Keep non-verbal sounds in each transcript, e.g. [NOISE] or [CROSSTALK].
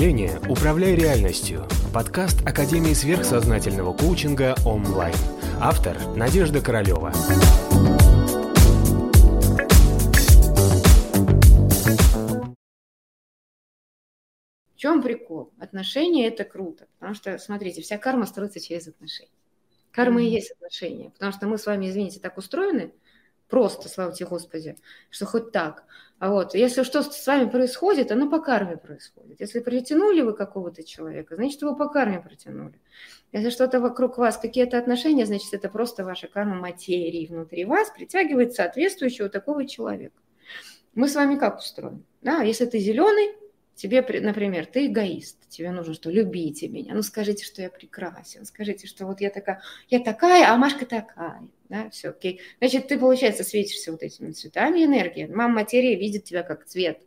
мышления «Управляй реальностью» – подкаст Академии сверхсознательного коучинга онлайн. Автор – Надежда Королева. В чем прикол? Отношения – это круто, потому что, смотрите, вся карма строится через отношения. Карма mm-hmm. и есть отношения, потому что мы с вами, извините, так устроены – Просто, слава тебе, Господи, что хоть так. А вот, если что с вами происходит, оно по карме происходит. Если притянули вы какого-то человека, значит, его по карме протянули. Если что-то вокруг вас, какие-то отношения, значит, это просто ваша карма материи внутри вас притягивает соответствующего такого человека. Мы с вами как устроены? Да, если ты зеленый, тебе, например, ты эгоист, тебе нужно что, любите меня, ну скажите, что я прекрасен, скажите, что вот я такая, я такая, а Машка такая, да, все, окей. Значит, ты, получается, светишься вот этими цветами энергии, мама материя видит тебя как цвет,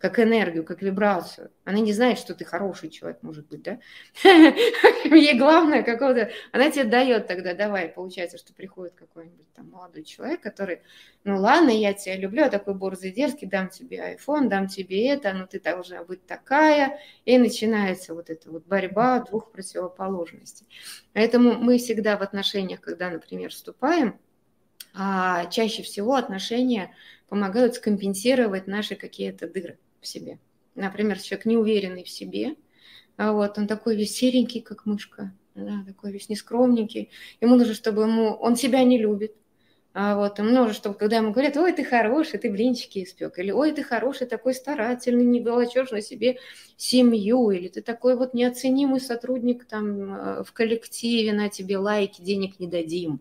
как энергию, как вибрацию. Она не знает, что ты хороший человек, может быть, да? [LAUGHS] Ей главное какого-то... Она тебе дает тогда, давай, получается, что приходит какой-нибудь там молодой человек, который, ну ладно, я тебя люблю, я такой борзый дерзкий, дам тебе iPhone, дам тебе это, но ты должна быть такая. И начинается вот эта вот борьба двух противоположностей. Поэтому мы всегда в отношениях, когда, например, вступаем, а чаще всего отношения помогают скомпенсировать наши какие-то дыры в себе. Например, человек неуверенный в себе, а вот он такой весь серенький, как мышка, да, такой весь нескромненький. Ему нужно, чтобы ему... Он себя не любит. А вот, нужно, чтобы когда ему говорят, ой, ты хороший, ты блинчики испек, или ой, ты хороший, такой старательный, не волочешь на себе семью, или ты такой вот неоценимый сотрудник там э, в коллективе, на тебе лайки, денег не дадим.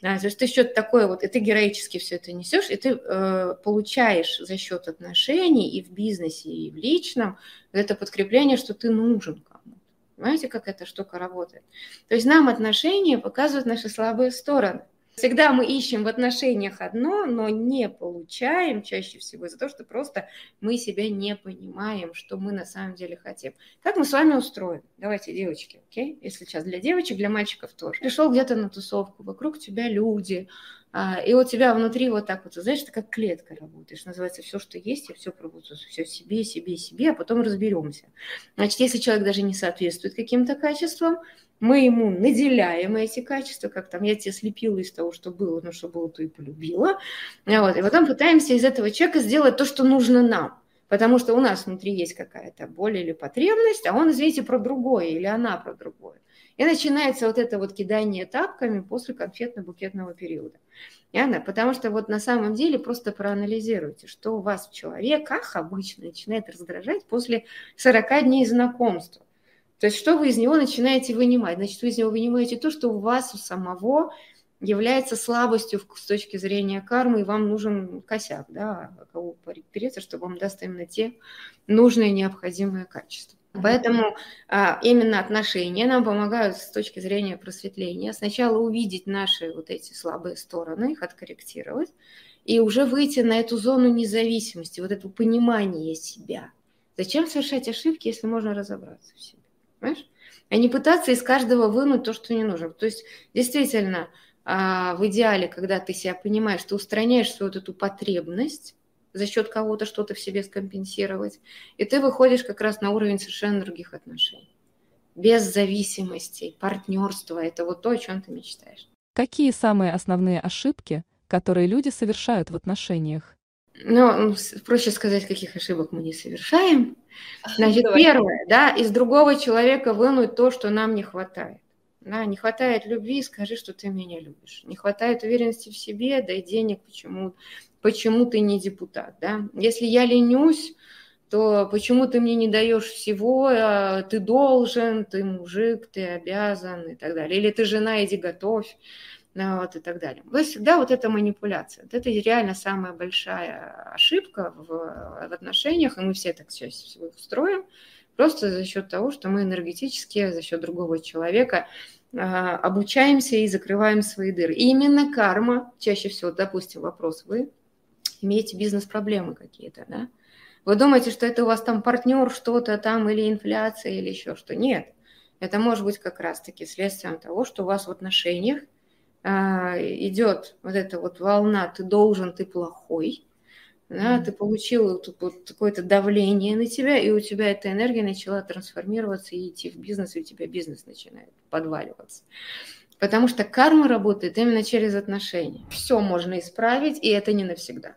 Да, то есть ты что-то такое вот, и ты героически все это несешь, и ты э, получаешь за счет отношений и в бизнесе, и в личном это подкрепление, что ты нужен кому-то. Понимаете, как эта штука работает? То есть нам отношения показывают наши слабые стороны. Всегда мы ищем в отношениях одно, но не получаем чаще всего из-за того, что просто мы себя не понимаем, что мы на самом деле хотим. Как мы с вами устроены? Давайте, девочки, окей? Если сейчас для девочек, для мальчиков тоже. Пришел где-то на тусовку, вокруг тебя люди, а, и у тебя внутри вот так вот, знаешь, ты как клетка работаешь, называется все, что есть, я все пробую, все себе, себе, себе, а потом разберемся. Значит, если человек даже не соответствует каким-то качествам, мы ему наделяем эти качества, как там я тебя слепила из того, что было, но что было, то и полюбила. Вот. И потом пытаемся из этого человека сделать то, что нужно нам. Потому что у нас внутри есть какая-то боль или потребность, а он, извините, про другое, или она про другое. И начинается вот это вот кидание тапками после конфетно-букетного периода. Ясно? Потому что вот на самом деле просто проанализируйте, что у вас в человеках обычно начинает раздражать после 40 дней знакомства. То есть что вы из него начинаете вынимать? Значит, вы из него вынимаете то, что у вас у самого является слабостью с точки зрения кармы, и вам нужен косяк, да, кого переться, чтобы вам даст именно те нужные необходимые качества. Поэтому а, именно отношения нам помогают с точки зрения просветления. Сначала увидеть наши вот эти слабые стороны, их откорректировать, и уже выйти на эту зону независимости, вот это понимание себя. Зачем совершать ошибки, если можно разобраться в себе? Понимаешь? А не пытаться из каждого вынуть то, что не нужно. То есть, действительно, а, в идеале, когда ты себя понимаешь, ты устраняешь свою вот эту потребность за счет кого-то что-то в себе скомпенсировать, и ты выходишь как раз на уровень совершенно других отношений. Без зависимости, партнерства. Это вот то, о чем ты мечтаешь. Какие самые основные ошибки, которые люди совершают в отношениях? Ну, проще сказать, каких ошибок мы не совершаем. Значит, Давай. первое, да, из другого человека вынуть то, что нам не хватает. Да, не хватает любви, скажи, что ты меня любишь. Не хватает уверенности в себе, дай денег, почему, почему ты не депутат. Да? Если я ленюсь, то почему ты мне не даешь всего, а ты должен, ты мужик, ты обязан и так далее. Или ты жена, иди готовь вот, и так далее. Есть всегда вот эта манипуляция. Вот это реально самая большая ошибка в, в отношениях, и мы все так всего устроим, просто за счет того, что мы энергетически, за счет другого человека э, обучаемся и закрываем свои дыры. И именно карма, чаще всего, допустим, вопрос, вы имеете бизнес-проблемы какие-то, да? Вы думаете, что это у вас там партнер что-то там, или инфляция, или еще что? Нет. Это может быть как раз-таки следствием того, что у вас в отношениях а, идет вот эта вот волна «ты должен, ты плохой», да, ты получил вот какое-то давление на тебя, и у тебя эта энергия начала трансформироваться и идти в бизнес, и у тебя бизнес начинает подваливаться. Потому что карма работает именно через отношения. Все можно исправить, и это не навсегда.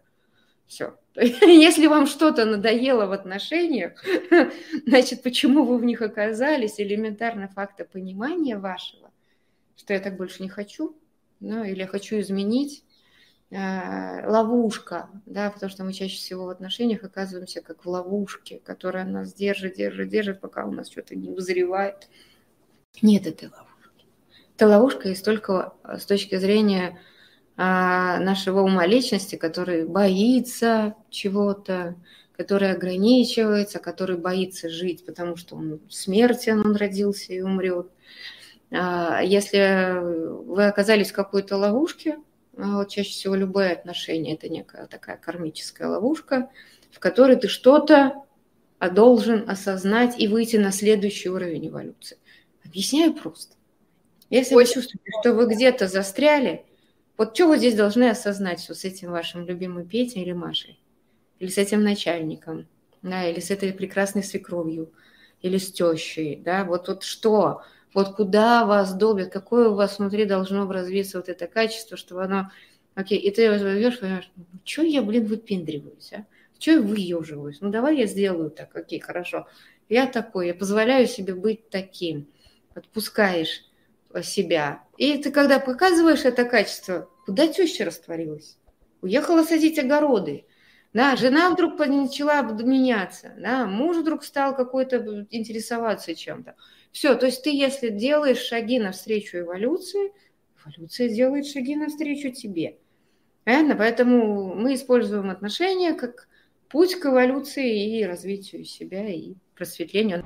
Все. [LAUGHS] Если вам что-то надоело в отношениях, [LAUGHS] значит, почему вы в них оказались, элементарно факта понимания вашего, что я так больше не хочу, ну, или я хочу изменить, э, ловушка, да, потому что мы чаще всего в отношениях оказываемся как в ловушке, которая нас держит, держит, держит, пока у нас что-то не вызревает. Нет этой ловушки. Эта ловушка есть только э, с точки зрения а, нашего ума личности, который боится чего-то, который ограничивается, который боится жить, потому что он смертен, он родился и умрет. А, если вы оказались в какой-то ловушке, а, вот чаще всего любое отношение – это некая такая кармическая ловушка, в которой ты что-то должен осознать и выйти на следующий уровень эволюции. Объясняю просто. Если Очень... вы чувствуете, что вы где-то застряли, вот что вы здесь должны осознать вот с этим вашим любимым Петей или Машей? Или с этим начальником, да, или с этой прекрасной свекровью, или с тещей, да, вот, вот что, вот куда вас долбят, какое у вас внутри должно развиться вот это качество, чтобы оно, окей, и ты возьмешь, понимаешь, ну, что я, блин, выпендриваюсь, а? Что я выеживаюсь? Ну, давай я сделаю так, окей, хорошо. Я такой, я позволяю себе быть таким. Отпускаешь себя. И ты когда показываешь это качество, куда теща растворилась? Уехала садить огороды. Да, жена вдруг начала меняться, да, муж вдруг стал какой-то интересоваться чем-то. Все, то есть ты, если делаешь шаги навстречу эволюции, эволюция делает шаги навстречу тебе. Понятно? Поэтому мы используем отношения как путь к эволюции и развитию себя и просветлению.